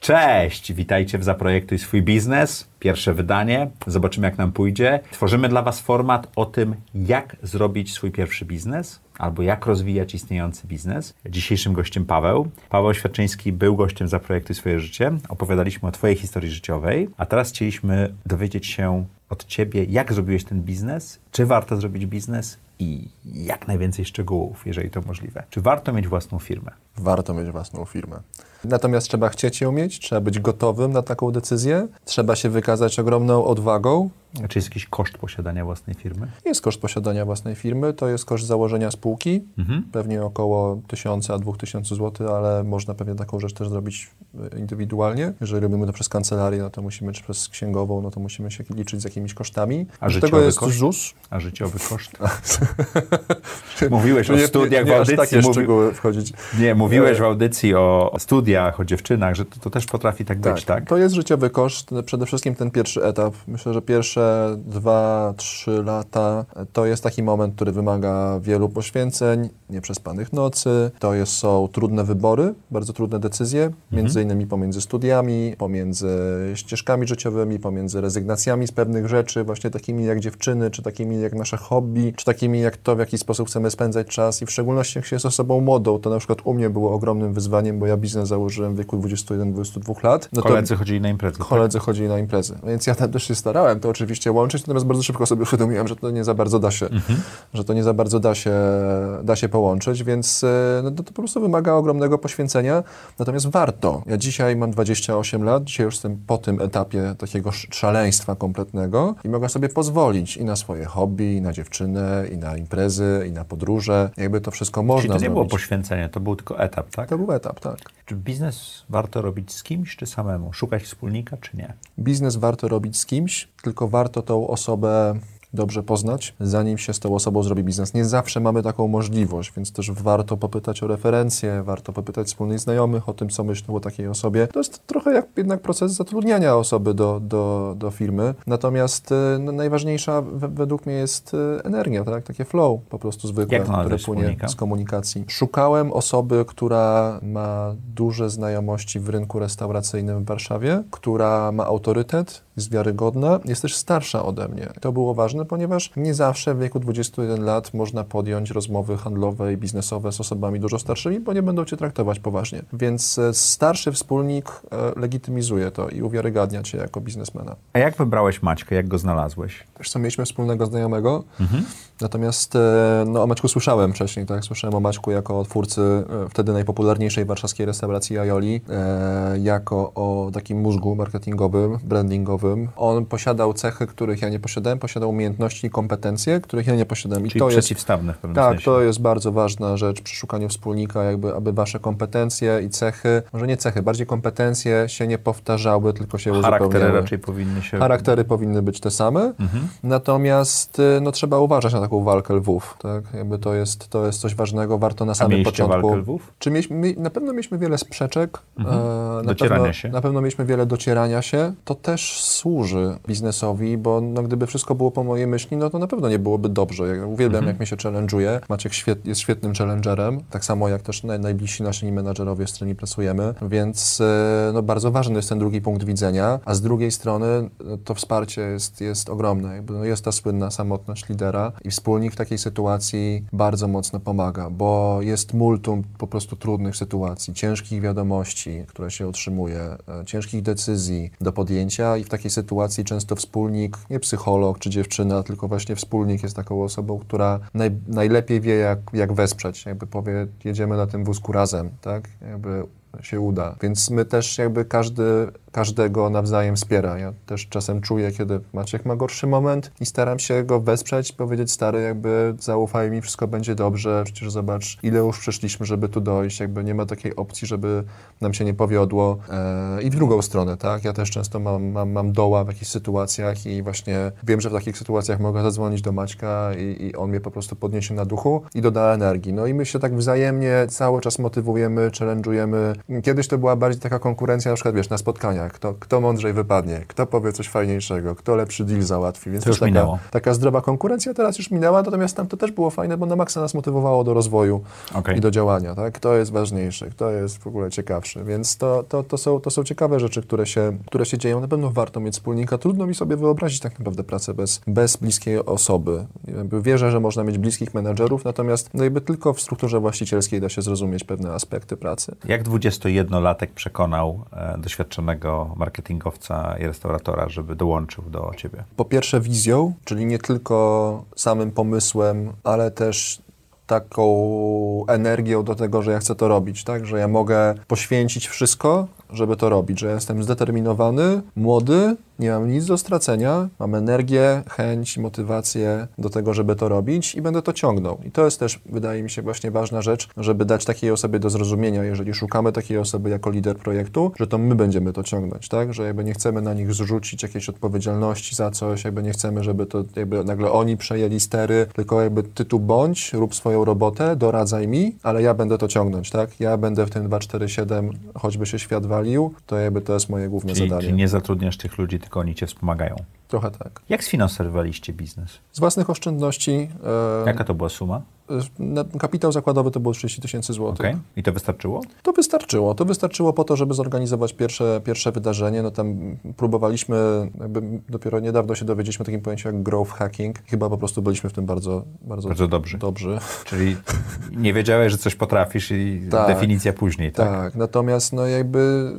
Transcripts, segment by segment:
Cześć, witajcie w Zaprojektuj swój biznes. Pierwsze wydanie. Zobaczymy, jak nam pójdzie. Tworzymy dla Was format o tym, jak zrobić swój pierwszy biznes albo jak rozwijać istniejący biznes. Dzisiejszym gościem Paweł. Paweł Świadczyński był gościem Zaprojektuj swoje życie. Opowiadaliśmy o Twojej historii życiowej, a teraz chcieliśmy dowiedzieć się od Ciebie, jak zrobiłeś ten biznes, czy warto zrobić biznes i jak najwięcej szczegółów, jeżeli to możliwe. Czy warto mieć własną firmę? Warto mieć własną firmę. Natomiast trzeba chcieć ją mieć, trzeba być gotowym na taką decyzję, trzeba się wykazać ogromną odwagą. Czy jest jakiś koszt posiadania własnej firmy? Jest koszt posiadania własnej firmy, to jest koszt założenia spółki, mhm. pewnie około 1000 a 2000 zł, ale można pewnie taką rzecz też zrobić e, indywidualnie. Jeżeli robimy to przez kancelarię, no to musimy, czy przez księgową, no to musimy się liczyć z jakimiś kosztami. A Do życiowy tego jest koszt? ZUS? A życiowy koszt? mówiłeś o studiach nie, nie, w audycji. Nie takie mówi... wchodzić. Nie, mówiłeś w audycji o studiach, o dziewczynach, że to, to też potrafi tak, tak być, tak? To jest życiowy koszt. Przede wszystkim ten pierwszy etap. Myślę, że pierwsze dwa, trzy lata to jest taki moment, który wymaga wielu poświęceń, nieprzespanych nocy. To jest, są trudne wybory, bardzo trudne decyzje, mhm. między innymi pomiędzy studiami, pomiędzy ścieżkami życiowymi, pomiędzy rezygnacjami z pewnych rzeczy, właśnie takimi jak dziewczyny, czy takimi jak nasze hobby, czy takimi jak to, w jaki sposób chcemy spędzać czas i w szczególności jak się jest osobą młodą, to na przykład u mnie było ogromnym wyzwaniem, bo ja biznes założyłem w wieku 21-22 lat. No koledzy chodzili na imprezy. Tak? Koledzy tak? chodzili na imprezy. Więc ja też się starałem to oczywiście łączyć, natomiast bardzo szybko sobie uświadomiłem, że to nie za bardzo da się, mhm. że to nie za bardzo da się, da się połączyć, więc e, no, to, to po prostu wymaga ogromnego poświęcenia, natomiast warto. Ja dzisiaj mam 28 lat, dzisiaj już jestem po tym etapie takiego szaleństwa kompletnego i mogę sobie pozwolić i na swoje hobby, i na dziewczynę, i na imprezy, i na podróże. Jakby to wszystko można Czyli to nie zrobić. było poświęcenie, to był tylko etap, tak? To był etap, tak. Czy biznes warto robić z kimś, czy samemu? Szukać wspólnika, czy nie? Biznes warto robić z kimś, tylko warto tą osobę dobrze poznać, zanim się z tą osobą zrobi biznes. Nie zawsze mamy taką możliwość, więc też warto popytać o referencje, warto popytać wspólnych znajomych o tym, co myślą o takiej osobie. To jest trochę jak jednak proces zatrudniania osoby do, do, do firmy. Natomiast e, no, najważniejsza według mnie jest e, energia, tak? takie flow po prostu zwykłe, które płynie z komunikacji. Szukałem osoby, która ma duże znajomości w rynku restauracyjnym w Warszawie, która ma autorytet, jest wiarygodna, jest też starsza ode mnie. To było ważne, ponieważ nie zawsze w wieku 21 lat można podjąć rozmowy handlowe i biznesowe z osobami dużo starszymi, bo nie będą cię traktować poważnie. Więc e, starszy wspólnik e, legitymizuje to i uwiarygadnia cię jako biznesmena. A jak wybrałeś Maćkę? Jak go znalazłeś? Wiesz co, mieliśmy wspólnego znajomego, mhm. Natomiast e, no, o Maćku słyszałem wcześniej, tak? Słyszałem o Maćku jako o twórcy wtedy najpopularniejszej warszawskiej restauracji Aioli, jako o takim mózgu marketingowym, brandingowym, on posiadał cechy, których ja nie posiadałem, posiadał umiejętności i kompetencje, których ja nie posiadałem. Czyli I to przeciwstawne jest, w pewnym Tak, sensie. to jest bardzo ważna rzecz przy szukaniu wspólnika, jakby, aby wasze kompetencje i cechy, może nie cechy, bardziej kompetencje się nie powtarzały, tylko się Charaktery uzupełniały. raczej powinny się... Charaktery powinny być te same, mhm. natomiast y, no, trzeba uważać na taką walkę lwów, tak? Jakby to jest, to jest coś ważnego, warto na samym początku... walkę lwów? Czy mieliśmy, na pewno mieliśmy wiele sprzeczek, mhm. e, na, pewno, się. na pewno mieliśmy wiele docierania się, to też służy biznesowi, bo no, gdyby wszystko było po mojej myśli, no to na pewno nie byłoby dobrze. Ja uwielbiam, mhm. jak mnie się challenge'uje. Maciek świet, jest świetnym challengerem, tak samo jak też naj, najbliżsi nasi menadżerowie, z którymi pracujemy, więc e, no, bardzo ważny jest ten drugi punkt widzenia, a z drugiej strony no, to wsparcie jest, jest ogromne. Jakby, no, jest ta słynna samotność lidera i wspólnik w takiej sytuacji bardzo mocno pomaga, bo jest multum po prostu trudnych sytuacji, ciężkich wiadomości, które się otrzymuje, e, ciężkich decyzji do podjęcia i w takiej sytuacji często wspólnik, nie psycholog czy dziewczyna, tylko właśnie wspólnik jest taką osobą, która naj, najlepiej wie, jak, jak wesprzeć. Jakby powie, jedziemy na tym wózku razem, tak? Jakby się uda. Więc my też jakby każdy każdego nawzajem wspiera. Ja też czasem czuję, kiedy Maciek ma gorszy moment i staram się go wesprzeć, powiedzieć stary, jakby zaufaj mi, wszystko będzie dobrze, przecież zobacz, ile już przeszliśmy, żeby tu dojść, jakby nie ma takiej opcji, żeby nam się nie powiodło. Eee, I w drugą stronę, tak? Ja też często mam, mam, mam doła w jakichś sytuacjach i właśnie wiem, że w takich sytuacjach mogę zadzwonić do Maćka i, i on mnie po prostu podniesie na duchu i doda energii. No i my się tak wzajemnie cały czas motywujemy, challenge'ujemy. Kiedyś to była bardziej taka konkurencja, na przykład, wiesz, na spotkaniach stracenia, kto, kto mądrzej wypadnie, kto powie coś fajniejszego, kto lepszy deal załatwi, więc To już taka, minęło. taka zdrowa konkurencja teraz już minęła, natomiast tam to też było fajne, bo na maksa nas motywowało do rozwoju Okej. i do działania, tak? Kto jest ważniejszy, kto jest w ogóle ciekawszy, więc to, to, to, są, to są ciekawe rzeczy, które się, które się dzieją. Na pewno warto mieć wspólnika. Trudno mi sobie wyobrazić tak naprawdę pracę bez, bez bliskiej osoby. Wierzę, że można mieć bliskich menadżerów, natomiast no jakby tylko w strukturze właścicielskiej da się zrozumieć pewne aspekty pracy. Jak 21-latek przekonał e, doświadczonego marketingowca i restauratora, żeby dołączył do ciebie? Po pierwsze wizją, czyli nie tylko samym pomysłem, ale też taką energią do tego, że ja chcę to robić, tak? Że ja mogę poświęcić wszystko, żeby to robić, że jestem zdeterminowany, młody, nie mam nic do stracenia, mam energię, chęć, motywację do tego, żeby to robić i będę to ciągnął. I to jest też, wydaje mi się, właśnie ważna rzecz, żeby dać takiej osobie do zrozumienia, jeżeli szukamy takiej osoby jako lider projektu, że to my będziemy to ciągnąć, tak? Że jakby nie chcemy na nich zrzucić jakiejś odpowiedzialności za coś, jakby nie chcemy, żeby to jakby nagle oni przejęli stery, tylko jakby ty tu bądź, rób swoją robotę, doradzaj mi, ale ja będę to ciągnąć, tak? Ja będę w tym 247, choćby się świat walił, to jakby to jest moje główne Czyli, zadanie. czyli nie zatrudniasz tych ludzi, tylko oni cię wspomagają. Trochę tak. Jak sfinansowaliście biznes? Z własnych oszczędności e, Jaka to była suma? Kapitał zakładowy to było 30 tysięcy złotych. Okej. I to wystarczyło? To wystarczyło. To wystarczyło po to, żeby zorganizować pierwsze, pierwsze wydarzenie. No tam próbowaliśmy, jakby dopiero niedawno się dowiedzieliśmy o takim pojęciu jak growth hacking. Chyba po prostu byliśmy w tym bardzo, bardzo, Bardzo dobrzy. dobrzy. Czyli nie wiedziałeś, że coś potrafisz i Tak. definicja później, tak? Tak, natomiast no jakby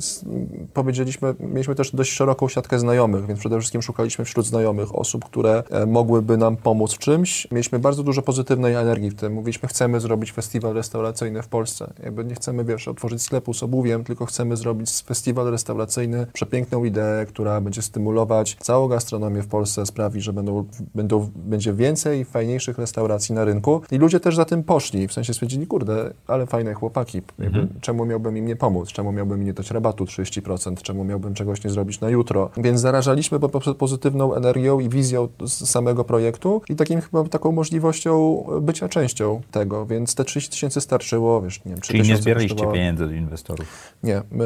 powiedzieliśmy, mieliśmy też dość szeroką siatkę znajomych, więc przede wszystkim szukaliśmy wśród znajomych osób, które e, mogłyby nam pomóc w czymś. Mieliśmy bardzo dużo pozytywnej energii w tym. Mówiliśmy, chcemy zrobić festiwal restauracyjny w Polsce. Jakby nie chcemy, wiesz, otworzyć sklepu z obuwiem, tylko chcemy zrobić festiwal restauracyjny, przepiękną ideę, która będzie stymulować całą gastronomię w Polsce, sprawi, że będą, będą, będzie więcej fajniejszych restauracji na rynku. I ludzie też za tym poszli, w sensie stwierdzili, kurde, ale fajne chłopaki, jakby, czemu miałbym im nie pomóc, czemu miałbym im nie dać rabatu 30%, czemu miałbym czegoś nie zrobić na jutro. Więc zarażaliśmy po prostu pozytywną energią i wizją samego projektu i takim chyba taką możliwością bycia częścią tego, więc te 30 tysięcy starczyło, wiesz, nie wiem, 3 Czyli nie zbieraliście kosztowało. pieniędzy od inwestorów. Nie, my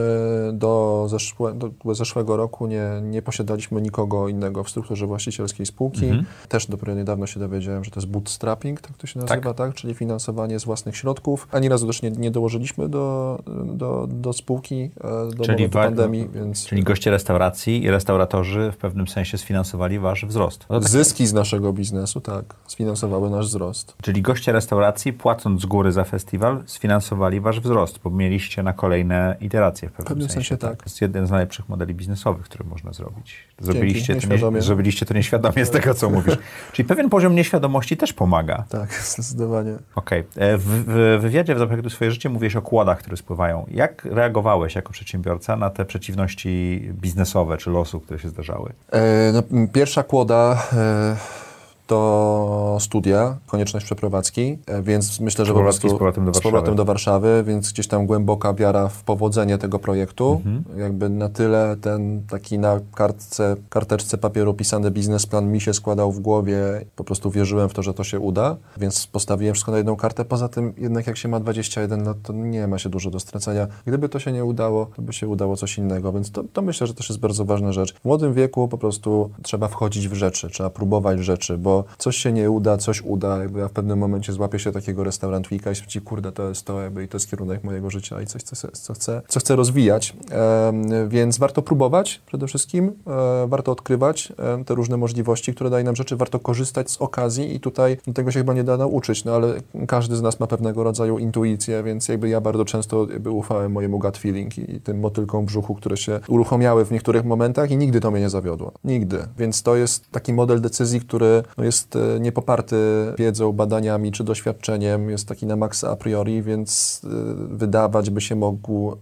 do, zeszłe, do zeszłego roku nie, nie posiadaliśmy nikogo innego w strukturze właścicielskiej spółki. Mhm. Też dopiero niedawno się dowiedziałem, że to jest bootstrapping, tak to się nazywa, Tak. tak? Czyli finansowanie z własnych środków. Ani razu też nie, nie dołożyliśmy do, do, do spółki e, do Czyli pandemii, więc Czyli goście restauracji i restauratorzy w pewnym sensie sfinansowali wasz wzrost. No tak. zyski z naszego biznesu, tak, sfinansowały nasz wzrost. Czyli goście restauracji, płacąc z góry za festiwal, sfinansowali wasz wzrost, bo mieliście na kolejne iteracje w pewnym, pewnym sensie tak. To jest jeden z najlepszych modeli biznesowych, który można zrobić. Zrobiliście, to, nie, nieświadomie. zrobiliście to nieświadomie z tego, co mówisz. Czyli pewien poziom nieświadomości też pomaga. Tak, zdecydowanie. Okej. E, W, w wywiadzie w Zaprojektuj swoje życie mówiłeś o kładach, które spływają. Jak reagowałeś jako przedsiębiorca na te przeciwności biznesowe czy losu, które się zdarzały? E, no, pierwsza kłoda e, to studia, konieczność przeprowadzki, e, więc myślę, że po prostu z powrotem do z powrotem Warszawy. do Warszawy, więc gdzieś tam głęboka wiara w powodzenie tego projektu. Mhm. Jakby na tyle ten taki na kartce, karteczce papieru pisany biznesplan mi się składał w głowie, po prostu wierzyłem w to, że to się uda, więc postawiłem wszystko na jedną kartę. Poza tym jednak jak się ma 21 lat, to nie ma się dużo do stracenia. Gdyby to się nie udało, to by się udało coś innego, więc to, to myślę, że też jest bardzo ważna rzecz. W młodym wieku po prostu trzeba wchodzić w rzeczy, trzeba próbować rzeczy, bo coś się nie uda, coś uda. Jakby ja w pewnym momencie złapię się takiego restaurant weeka i stwierdzi, kurde, to jest to, jakby, i to jest kierunek mojego życia i coś, co, co, chcę, co chcę rozwijać. Em, więc warto próbować przede wszystkim, e, warto odkrywać em, te różne możliwości, które daje nam rzeczy, warto korzystać z okazji i tutaj tego się chyba nie da nauczyć, no ale każdy z nas ma pewnego rodzaju intuicję, więc jakby ja bardzo często jakby ufałem mojemu gut feeling i, i tym motylkom brzuchu, które się uruchamiały w niektórych momentach i nigdy to mnie nie zawiodło. Nigdy. Więc to jest taki model decyzji, który no, jest e, niepoparty wiedzą, badaniami czy doświadczeniem, jest taki na maksa a priori, więc e, wydawać by się mógł e,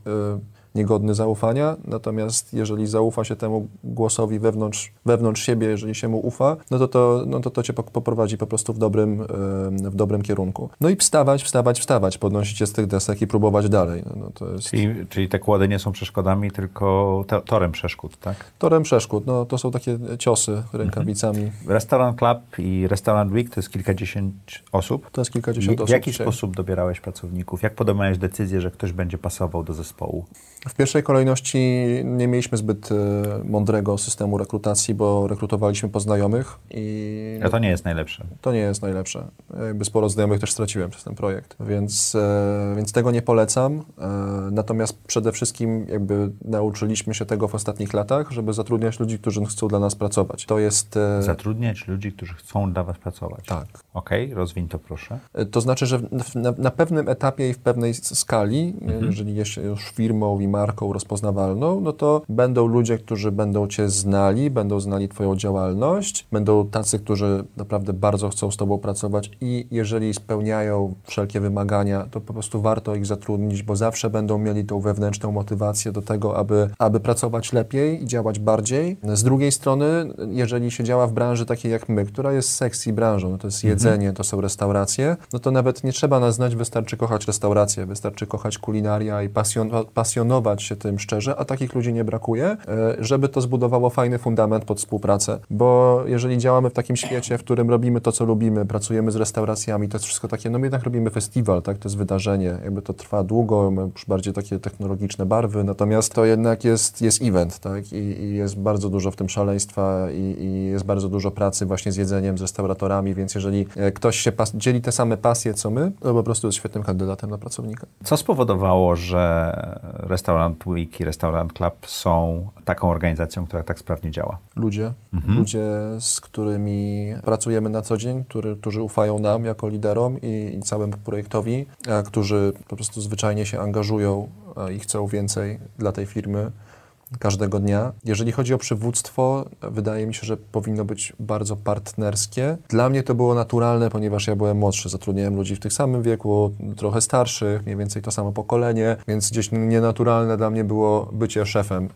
niegodny zaufania, natomiast jeżeli zaufa się temu głosowi wewnątrz, wewnątrz siebie, jeżeli się mu ufa, no to to, no to, to cię poprowadzi po prostu w dobrym, w dobrym kierunku. No i wstawać, wstawać, wstawać, podnosić się z tych desek i próbować dalej. No, no to jest Czyli, czyli te kłody nie są przeszkodami, tylko to, torem przeszkód, tak? torem przeszkód. No, to są takie ciosy rękawicami. Restaurant Club i Restaurant Week to jest kilkadziesiąt osób. To jest kilkadziesiąt W osób jaki dzisiaj. sposób dobierałeś pracowników? Jak podejmowałeś decyzję, że ktoś będzie pasował do zespołu? W pierwszej kolejności nie mieliśmy zbyt e, mądrego systemu rekrutacji, bo rekrutowaliśmy po znajomych i A to nie jest najlepsze. to nie jest najlepsze. Jakby sporo znajomych też straciłem przez ten projekt, więc, e, więc tego nie polecam. E, natomiast przede wszystkim jakby nauczyliśmy się tego w ostatnich latach, żeby zatrudniać ludzi, którzy chcą dla nas pracować. To jest... Zatrudniać ludzi, którzy chcą dla Was pracować. tak. Okej, rozwiń to proszę. To znaczy, że na, na pewnym etapie i w pewnej skali, e, jeżeli jest już firmą i marką rozpoznawalną, no to będą ludzie, którzy będą Cię znali, będą znali Twoją działalność, będą tacy, którzy naprawdę bardzo chcą z Tobą pracować i jeżeli spełniają wszelkie wymagania, to po prostu warto ich zatrudnić, bo zawsze będą mieli tą wewnętrzną motywację do tego, aby, aby pracować lepiej i działać bardziej. Z drugiej strony, jeżeli się działa w branży takiej jak my, która jest sexy branżą, no to jest jedzenie, to są restauracje, no to nawet nie trzeba nas znać, wystarczy kochać restaurację, wystarczy kochać kulinaria i pasjon, pasjonować się tym szczerze, a takich ludzi nie brakuje, e, żeby to zbudowało fajny fundament pod współpracę. Bo jeżeli działamy w takim świecie, w którym robimy to, co lubimy, pracujemy z restauracjami, to jest wszystko takie, no my jednak robimy festiwal, tak, to jest wydarzenie, jakby to trwa długo, ma już bardziej takie technologiczne barwy, natomiast to jednak jest, jest event, tak, i, i jest bardzo dużo w tym szaleństwa i, i jest bardzo dużo pracy właśnie z jedzeniem, z restauratorami, więc jeżeli e, ktoś się pas- dzieli te same pasje, co my, to po prostu jest świetnym kandydatem na pracownika. Co spowodowało, że Restaurant Week i Restaurant Club są taką organizacją, która tak sprawnie działa? ludzie, ludzie, z którymi pracujemy na co dzień, który, którzy ufają nam jako liderom i, i całemu projektowi, a którzy po prostu zwyczajnie się angażują i chcą więcej dla tej firmy każdego dnia. Jeżeli chodzi o przywództwo, wydaje mi się, że powinno być bardzo partnerskie. Dla mnie to było naturalne, ponieważ ja byłem młodszy, zatrudniałem ludzi w tych samym wieku, trochę starszych, mniej więcej to samo pokolenie, więc gdzieś nienaturalne dla mnie było bycie szefem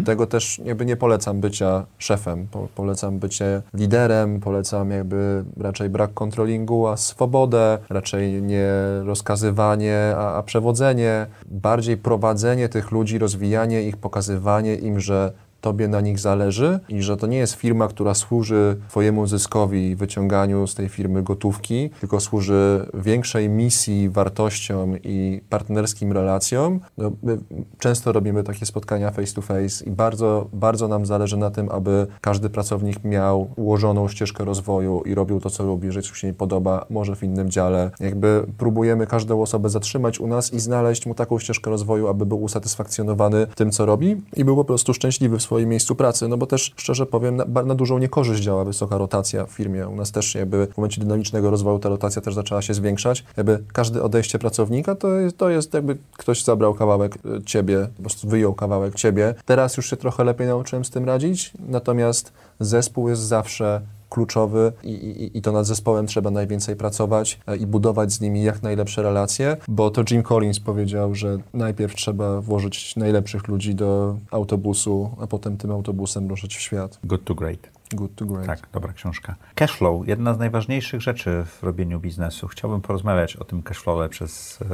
i tego też jakby nie polecam bycia szefem. Po, polecam bycie liderem, polecam jakby raczej brak kontrolingu, a swobodę, raczej nie rozkazywanie, a, a przewodzenie, bardziej prowadzenie tych ludzi, rozwijanie ich, pokazywanie im, że Tobie na nich zależy i że to nie jest firma, która służy Twojemu zyskowi i wyciąganiu z tej firmy gotówki, tylko służy większej misji, wartościom i partnerskim relacjom. No, my często robimy takie spotkania face to face i bardzo, bardzo nam zależy na tym, aby każdy pracownik miał ułożoną ścieżkę rozwoju i robił to, co lubi, jeżeli coś się nie podoba, może w innym dziale. Jakby próbujemy każdą osobę zatrzymać u nas i znaleźć mu taką ścieżkę rozwoju, aby był usatysfakcjonowany tym, co robi i był po prostu szczęśliwy w swoim miejscu pracy, no bo też szczerze powiem, na, na dużą niekorzyść działa wysoka rotacja w firmie. U nas też jakby w momencie dynamicznego rozwoju ta rotacja też zaczęła się zwiększać. Jakby każde odejście pracownika to jest, to jest jakby ktoś zabrał kawałek e, ciebie, po prostu wyjął kawałek ciebie. Teraz już się trochę lepiej nauczyłem z tym radzić, natomiast zespół jest zawsze kluczowy i, i, i to nad zespołem trzeba najwięcej pracować e, i budować z nimi jak najlepsze relacje, bo to Jim Collins powiedział, że najpierw trzeba włożyć najlepszych ludzi do autobusu, a potem tym autobusem ruszyć w świat. Good to great. Good to great. Tak, dobra książka. Cashflow, jedna z najważniejszych rzeczy w robieniu biznesu. Chciałbym porozmawiać o tym cashflowie przez e,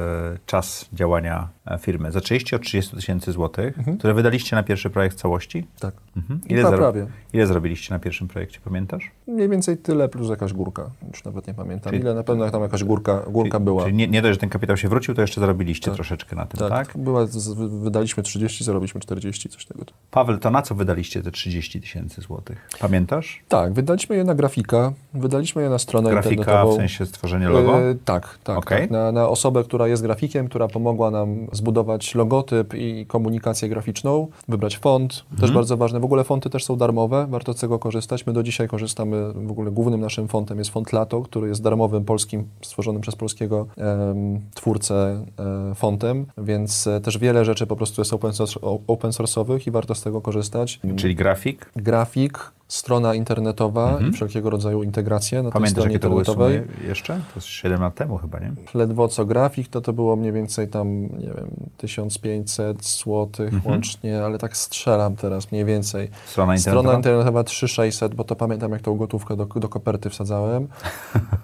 czas działania firmy. Zaczęliście od 30 tysięcy złotych, które wydaliście na pierwszy projekt w całości. Tak. Mhm. Ile prawie. ile zrobiliście na pierwszym projekcie, pamiętasz? Mniej więcej tyle plus jakaś górka. Już nawet nie pamiętam. Czyli- Ile na pewno tam jakaś górka, górka czyli, była. Czyli nie, nie dość, że ten kapitał się wrócił, to jeszcze zarobiliście troszeczkę na tym, tak? tak, była, z- wydaliśmy 30, zarobiliśmy 40, coś tego. Paweł, to na co wydaliście te 30 tysięcy złotych? Pamiętasz? Tak, wydaliśmy je na grafika, wydaliśmy je na stronę Grafika internetową. w sensie stworzenie logo? E, tak, tak. Okej. tak. Na, na osobę, która jest grafikiem, która pomogła nam zbudować logotyp i komunikację graficzną, wybrać font, Mhm. też bardzo ważne. W ogóle fonty też są darmowe, warto z tego korzystać. My do dzisiaj korzystamy, w ogóle głównym naszym fontem jest font Lato, który jest darmowym polskim, stworzonym przez polskiego em, twórcę e, fontem, więc e, też wiele rzeczy po prostu jest open, source, open source'owych i warto z tego korzystać. Czyli grafik? Grafik, strona internetowa i wszelkiego rodzaju integracje na tej Mhm. Pamiętasz, stronie to były internetowej. jeszcze? To jest 7 lat temu chyba, nie? ledwo co grafik, to to było mniej więcej tam, nie wiem, 1500 zł łącznie, ale tak strzelam teraz mniej więcej. Strona internetowa? Strona internetowa 3600, bo to pamiętam jak tą gotówkę do, do koperty wsadzałem.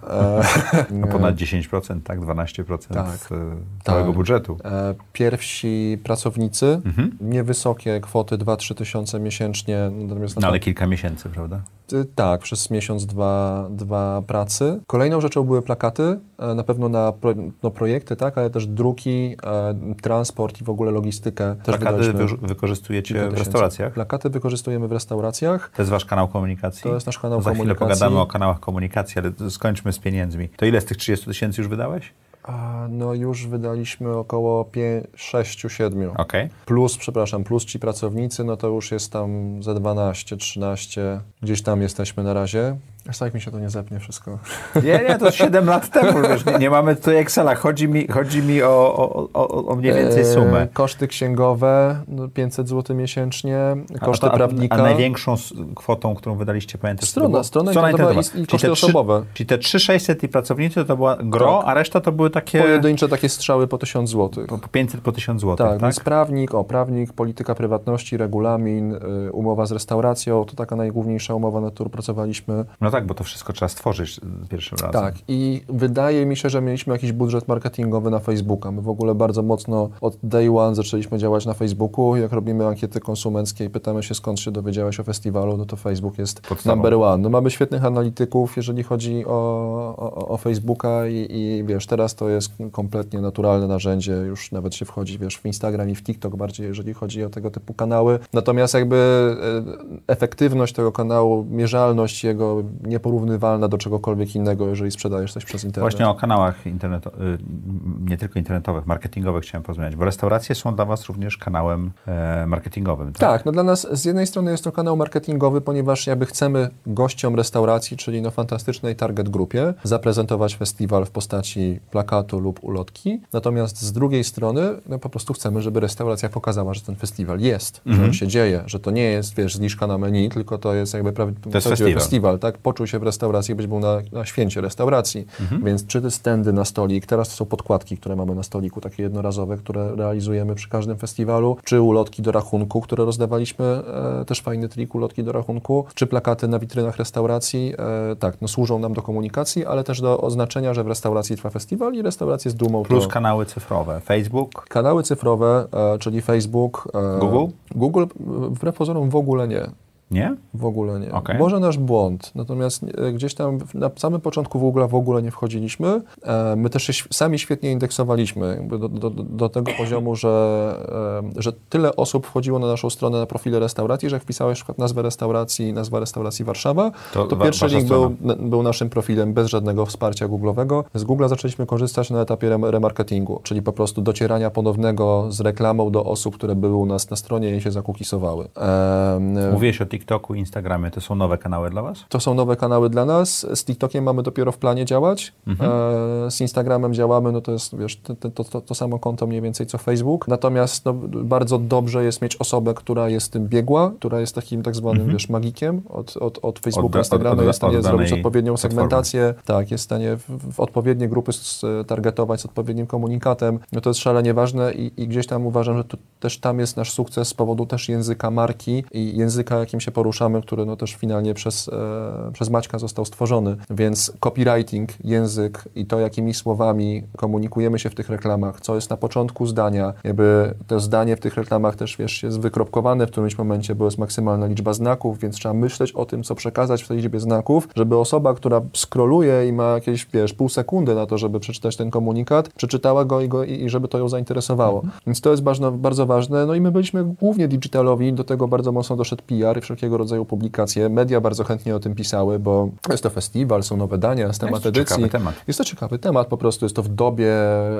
E, No ponad 10%, tak? 12% Tak. z, e, całego Tak. budżetu. e, pierwsi pracownicy, Mhm. niewysokie kwoty 2-3 tysiące miesięcznie, natomiast No na ale kilka miesięcy. Miesięcy, prawda? Y, Tak, przez miesiąc, dwa, dwa pracy. Kolejną rzeczą były plakaty, e, na pewno na pro, no, projekty, tak, ale też druki, e, transport i w ogóle logistykę. Też Plakaty wy, wykorzystujecie w restauracjach? Plakaty wykorzystujemy w restauracjach. To jest wasz kanał komunikacji? To jest nasz kanał Za chwilę komunikacji. pogadamy o kanałach komunikacji, ale skończmy z pieniędzmi. To ile z tych 30 tysięcy już wydałeś? No już wydaliśmy około 6, 7. Okej. Plus, przepraszam, plus ci pracownicy, no to już jest tam ze 12, 13, gdzieś tam jesteśmy na razie. Aż tak mi się to nie zepnie wszystko. Nie, nie, to 7 lat temu, wiesz, nie, nie mamy tutaj Excela. Chodzi mi, chodzi mi o, o, o, o mniej więcej sumę. E, koszty księgowe, no 500 zł miesięcznie, koszty a, a, prawnika. A największą kwotą, którą wydaliście, pamiętasz? Strona, było? strona internetowa i- i Czyli koszty trzy- osobowe. Czyli te 3600 i pracownicy to była gro, Tak. a reszta to były takie Pojedyncze takie strzały po 1000 zł. po po 500, po 1000 zł, Tak, tak? więc prawnik, o, prawnik, polityka prywatności, regulamin, y, umowa z restauracją, to taka najgłówniejsza umowa, nad którą pracowaliśmy. No tak, bo to wszystko trzeba stworzyć pierwszym razem. Tak, i wydaje mi się, że mieliśmy jakiś budżet marketingowy na Facebooka. My w ogóle bardzo mocno od day one zaczęliśmy działać na Facebooku. Jak robimy ankiety konsumenckie i pytamy się, skąd się dowiedziałeś o festiwalu, no to Facebook jest Podstawą. number one. No mamy świetnych analityków, jeżeli chodzi o, o, o Facebooka i, i wiesz, teraz to jest kompletnie naturalne narzędzie, już nawet się wchodzi, wiesz, w Instagram i w TikTok bardziej, jeżeli chodzi o tego typu kanały. Natomiast jakby e, efektywność tego kanału, mierzalność jego nieporównywalna do czegokolwiek innego, jeżeli sprzedajesz coś przez internet. Właśnie o kanałach internetowych, nie tylko internetowych, marketingowych chciałem porozmawiać, bo restauracje są dla Was również kanałem e, marketingowym, tak? Tak, no dla nas z jednej strony jest to kanał marketingowy, ponieważ jakby chcemy gościom restauracji, czyli no fantastycznej target grupie, zaprezentować festiwal w postaci plakatu lub ulotki. Natomiast z drugiej strony no po prostu chcemy, żeby restauracja pokazała, że ten festiwal jest, że Mhm. on się dzieje, że to nie jest, wiesz, zniżka na menu, tylko to jest jakby prawie To jest festiwal. festiwal, tak? Poczuł się w restauracji, być był na, na święcie restauracji. Mhm. Więc czy te stędy na stolik, teraz to są podkładki, które mamy na stoliku, takie jednorazowe, które realizujemy przy każdym festiwalu, czy ulotki do rachunku, które rozdawaliśmy, e, też fajny trik, ulotki do rachunku, czy plakaty na witrynach restauracji, e, tak, no służą nam do komunikacji, ale też do oznaczenia, że w restauracji trwa festiwal i restauracje z dumą Plus to... kanały cyfrowe, Facebook, Kanały cyfrowe, e, czyli Facebook. e, Google? Google, e, wbrew pozorom, w ogóle nie. Nie? W ogóle nie. Okej. Może nasz błąd, natomiast e, gdzieś tam na samym początku w ogóle w ogóle nie wchodziliśmy. E, my też się sami świetnie indeksowaliśmy do, do, do tego poziomu, że, e, że tyle osób wchodziło na naszą stronę na profile restauracji, że jak wpisałeś nazwę restauracji, nazwa restauracji Warszawa, To to, pierwszy link był, był naszym profilem bez żadnego wsparcia Google'owego. Z Google'a zaczęliśmy korzystać na etapie rem- remarketingu, czyli po prostu docierania ponownego z reklamą do osób, które były u nas na stronie i się zakukisowały. Mówiłeś o TikToku, Instagramie, to są nowe kanały dla Was? to są nowe kanały dla nas. Z TikTokiem mamy dopiero w planie działać. Mhm. E, z Instagramem działamy, no to jest wiesz, to, to, to, to samo konto mniej więcej co Facebook. Natomiast no, bardzo dobrze jest mieć osobę, która jest tym biegła, która jest takim tak zwanym wiesz, magikiem od, od, od Facebooka, Mhm. Od- Instagrama, od- jest w stanie zrobić odpowiednią platformy. segmentację, tak, jest w stanie w, w odpowiednie grupy targetować z odpowiednim komunikatem. No to jest szalenie ważne i, i gdzieś tam uważam, że tu, też tam jest nasz sukces z powodu też języka marki i języka, jakim się poruszamy, który no też finalnie przez, e, przez Maćka został stworzony. Więc copywriting, język i to, jakimi słowami komunikujemy się w tych reklamach, co jest na początku zdania, jakby to zdanie w tych reklamach też, wiesz, jest wykropkowane w którymś momencie, bo jest maksymalna liczba znaków, więc trzeba myśleć o tym, co przekazać w tej liczbie znaków, żeby osoba, która skroluje i ma jakieś, wiesz, pół sekundy na to, żeby przeczytać ten komunikat, przeczytała go i, go, i i żeby to ją zainteresowało. Więc to jest bardzo, bardzo ważne. No i my byliśmy głównie digitalowi, do tego bardzo mocno doszedł PR i wszelkiego rodzaju publikacje. Media bardzo chętnie o tym pisały, bo jest to festiwal, są nowe dania, jest temat to edycji. ciekawy temat. Jest to ciekawy temat, po prostu jest to w dobie,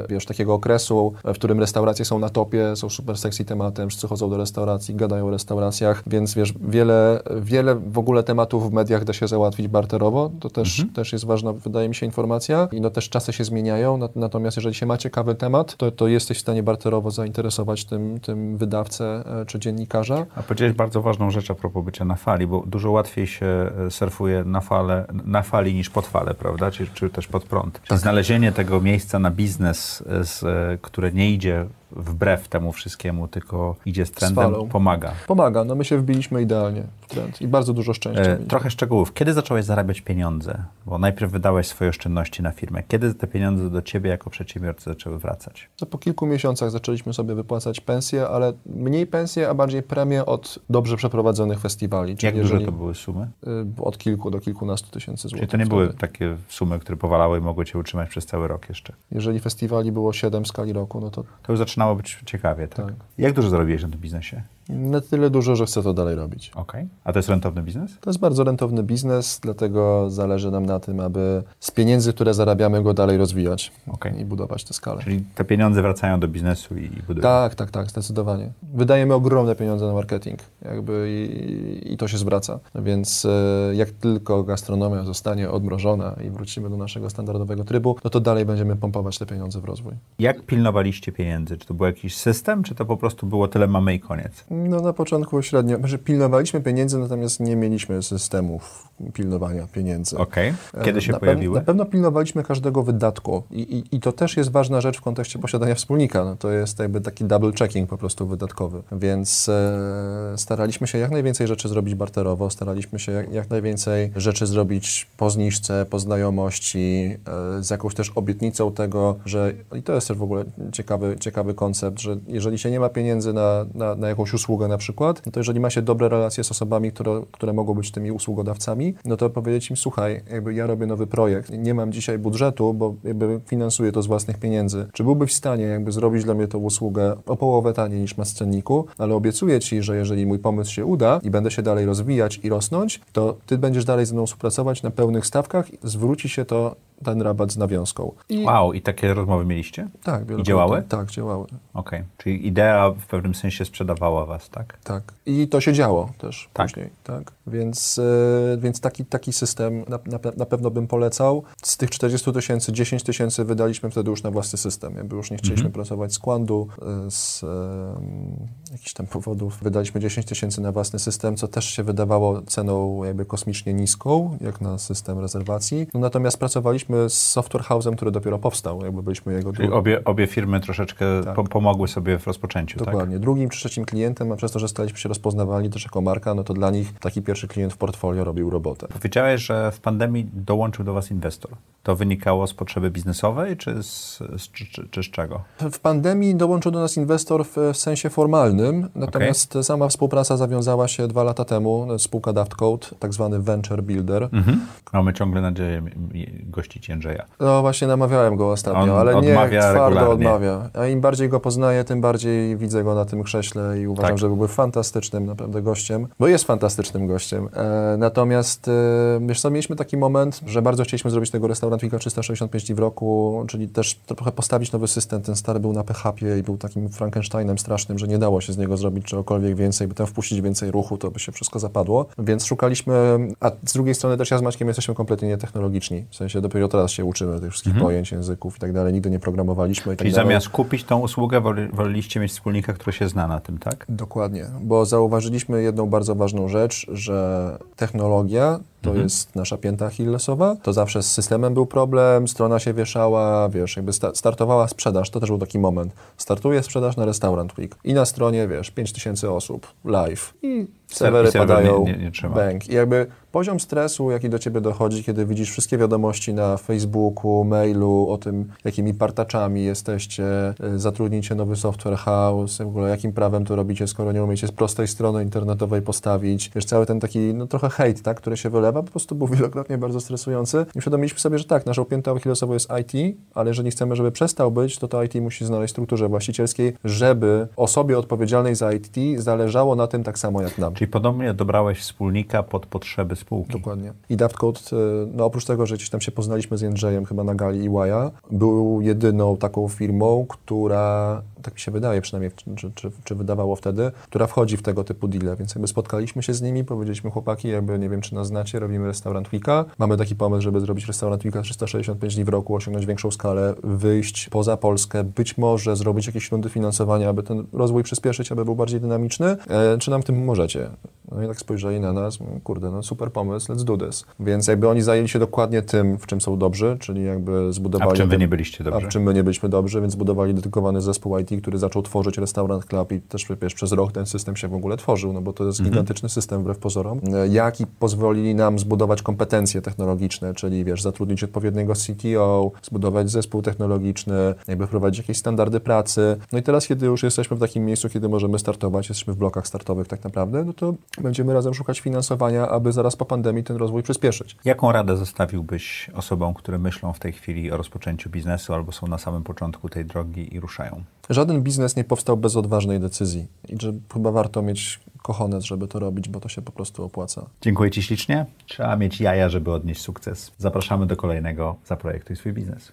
wiesz, takiego okresu, w którym restauracje są na topie, są super sexy tematem, wszyscy chodzą do restauracji, gadają o restauracjach, więc wiesz, wiele, wiele w ogóle tematów w mediach da się załatwić barterowo, to też, też jest ważna, wydaje mi się, informacja i no też czasy się zmieniają, nat- natomiast jeżeli się ma ciekawy temat, to, to jesteś w stanie barterowo zainteresować tym, tym wydawcę e, czy dziennikarza. A powiedziałeś bardzo ważną rzecz a propos bycia na fali, bo dużo łatwiej się e, surfuje na, fale, na fali niż pod falę, prawda? Czy, czy też pod prąd. Czyli znalezienie tego miejsca na biznes, e, z, e, które nie idzie wbrew temu wszystkiemu, tylko idzie z trendem, falą. pomaga. Pomaga, no my się wbiliśmy idealnie w trend i bardzo dużo szczęścia. E, trochę szczegółów. Kiedy zacząłeś zarabiać pieniądze? Bo najpierw wydałeś swoje oszczędności na firmę. Kiedy te pieniądze do ciebie jako przedsiębiorcy zaczęły wracać? To po kilku miesiącach zaczęliśmy sobie wypłacać pensje, ale mniej pensje, a bardziej premie od dobrze przeprowadzonych festiwali. Czyli Jak duże jeżeli, to były sumy? y, Od kilku do kilkunastu tysięcy złotych. Czyli to nie były wtedy. takie sumy, które powalały i mogły cię utrzymać przez cały rok jeszcze. Jeżeli festiwali było 7 w skali roku, no to To już zaczynało być ciekawie, tak? Tak. Jak dużo zarobiłeś na tym biznesie? Na tyle dużo, że chcę to dalej robić. Okej. A to jest rentowny biznes? To jest bardzo rentowny biznes, dlatego zależy nam na tym, aby z pieniędzy, które zarabiamy, go dalej rozwijać Okej. i budować tę skalę. Czyli te pieniądze wracają do biznesu i, i budują. Tak, tak, tak, zdecydowanie. Wydajemy ogromne pieniądze na marketing jakby i, i to się zwraca. Więc e, jak tylko gastronomia zostanie odmrożona i wrócimy do naszego standardowego trybu, no to dalej będziemy pompować te pieniądze w rozwój. Jak pilnowaliście pieniędzy? Czy to był jakiś system, czy to po prostu było tyle mamy i koniec? No na początku średnio, że pilnowaliśmy pieniędzy, natomiast nie mieliśmy systemów pilnowania pieniędzy. Okej. Kiedy się na pojawiły? Pew, na pewno pilnowaliśmy każdego wydatku I, i, i to też jest ważna rzecz w kontekście posiadania wspólnika. No, to jest jakby taki double checking po prostu wydatkowy. Więc e, staraliśmy się jak najwięcej rzeczy zrobić barterowo, staraliśmy się jak, jak najwięcej rzeczy zrobić po zniżce, po znajomości, e, z jakąś też obietnicą tego, że i to jest też w ogóle ciekawy, ciekawy koncept, że jeżeli się nie ma pieniędzy na, na, na jakąś usługę na przykład, no to jeżeli ma się dobre relacje z osobami, które, które mogą być tymi usługodawcami, no to powiedzieć im, słuchaj, jakby ja robię nowy projekt, nie mam dzisiaj budżetu, bo jakby finansuję to z własnych pieniędzy. Czy byłbyś w stanie jakby zrobić dla mnie tą usługę o połowę taniej niż ma z cenniku, ale obiecuję Ci, że jeżeli mój pomysł się uda i będę się dalej rozwijać i rosnąć, to Ty będziesz dalej ze mną współpracować na pełnych stawkach, zwróci się to ten rabat z nawiązką. I Wow, i takie rozmowy mieliście? tak, wielokrotnie- działały? Tak, działały. Okej. Czyli idea w pewnym sensie sprzedawała was, tak? Tak. I to się działo też Tak. później. Tak. Więc, e, więc taki, taki system na, na, na pewno bym polecał. Z tych 40 tysięcy, 10 tysięcy wydaliśmy wtedy już na własny system. Jakby już nie chcieliśmy pracować z Kwandu, e, z e, jakichś tam powodów. Wydaliśmy 10 tysięcy na własny system, co też się wydawało ceną jakby kosmicznie niską, jak na system rezerwacji. No, natomiast pracowaliśmy z software house'em, który dopiero powstał. Jakby byliśmy jego Czyli obie, obie firmy troszeczkę Tak. po, pomogły sobie w rozpoczęciu, tak? Dokładnie. Drugim czy trzecim klientem, a przez to, że staliśmy się rozpoznawalni też jako marka, no to dla nich taki pierwszy klient w portfolio robił robotę. Powiedziałeś, że w pandemii dołączył do was inwestor. To wynikało z potrzeby biznesowej, czy z, z, czy, czy, z czego? W pandemii dołączył do nas inwestor w, w sensie formalnym, natomiast sama współpraca zawiązała się dwa lata temu. Spółka Daft Code, tak zwany venture builder. Mhm. Mamy ciągle nadzieję m- gościć Jędrzeja. No właśnie namawiałem go ostatnio, On ale nie, twardo regularnie. odmawia. A im bardziej go poznaję, tym bardziej widzę go na tym krześle i uważam, Tak. że byłby fantastycznym naprawdę gościem, bo jest fantastycznym gościem. E, natomiast e, wiesz co, mieliśmy taki moment, że bardzo chcieliśmy zrobić tego restaurant Wika 365 dni w roku, czyli też trochę postawić nowy system. Ten stary był na PHP i był takim Frankensteinem strasznym, że nie dało się z niego zrobić czegokolwiek więcej, by tam wpuścić więcej ruchu, to by się wszystko zapadło. Więc szukaliśmy, a z drugiej strony też ja z Maćkiem jesteśmy kompletnie nietechnologiczni. W sensie dopiero teraz się uczymy tych wszystkich pojęć, języków i tak dalej. Nigdy nie programowaliśmy i tak Czyli dalej. zamiast kupić tą usługę, woleliście mieć wspólnika, który się zna na tym, tak? Dokładnie, bo zauważyliśmy jedną bardzo ważną rzecz, że technologia to Mhm. jest nasza pięta achillesowa. To zawsze z systemem był problem, strona się wieszała, wiesz, jakby sta- startowała sprzedaż, to też był taki moment. Startuje sprzedaż na Restaurant Week i na stronie, wiesz, 5000 osób live i serwery serwer padają, nie- nie- nie bang. I jakby poziom stresu, jaki do ciebie dochodzi, kiedy widzisz wszystkie wiadomości na Facebooku, mailu o tym, jakimi partaczami jesteście, y, zatrudnicie nowy software house, w ogóle jakim prawem to robicie, skoro nie umiecie z prostej strony internetowej postawić. Wiesz, cały ten taki, no trochę hejt, tak, który się wylewa, po prostu był wielokrotnie bardzo stresujący. I uświadomiliśmy sobie, że tak, naszą piętą achillesową jest IT, ale jeżeli chcemy, żeby przestał być, to to IT musi znaleźć strukturze właścicielskiej, żeby osobie odpowiedzialnej za IT zależało na tym tak samo jak nam. Czyli podobnie dobrałeś wspólnika pod potrzeby spółki. Dokładnie. I Daft Code, no oprócz tego, że gdzieś tam się poznaliśmy z Jędrzejem chyba na gali EY'a, był jedyną taką firmą, która, tak mi się wydaje przynajmniej, czy, czy, czy wydawało wtedy, która wchodzi w tego typu deale, więc jakby spotkaliśmy się z nimi, powiedzieliśmy chłopaki, jakby nie wiem, czy nas znacie, robimy restaurant Wika, mamy taki pomysł, żeby zrobić restaurant Wika 365 dni w roku, osiągnąć większą skalę, wyjść poza Polskę, być może zrobić jakieś rundy finansowania, aby ten rozwój przyspieszyć, aby był bardziej dynamiczny. E, czy nam w tym możecie? No i tak spojrzeli na nas, kurde, no super pomysł, let's do this. Więc jakby oni zajęli się dokładnie tym, w czym są dobrzy, czyli jakby zbudowali... A w czym wy nie byliście dobrzy? A w czym my nie byliśmy dobrzy, więc zbudowali dedykowany zespół IT, który zaczął tworzyć restaurant club i też wiesz, przez rok ten system się w ogóle tworzył, no bo to jest Mhm. gigantyczny system wbrew pozorom. E, Jak i pozwolili nam zbudować kompetencje technologiczne, czyli wiesz, zatrudnić odpowiedniego CTO, zbudować zespół technologiczny, jakby wprowadzić jakieś standardy pracy. No i teraz, kiedy już jesteśmy w takim miejscu, kiedy możemy startować, jesteśmy w blokach startowych tak naprawdę, no to będziemy razem szukać finansowania, aby zaraz po pandemii ten rozwój przyspieszyć. Jaką radę zostawiłbyś osobom, które myślą w tej chwili o rozpoczęciu biznesu albo są na samym początku tej drogi i ruszają? Żaden biznes nie powstał bez odważnej decyzji i że chyba warto mieć kochones, żeby to robić, bo to się po prostu opłaca. Dziękuję Ci ślicznie. Trzeba mieć jaja, żeby odnieść sukces. Zapraszamy do kolejnego Zaprojektuj swój biznes.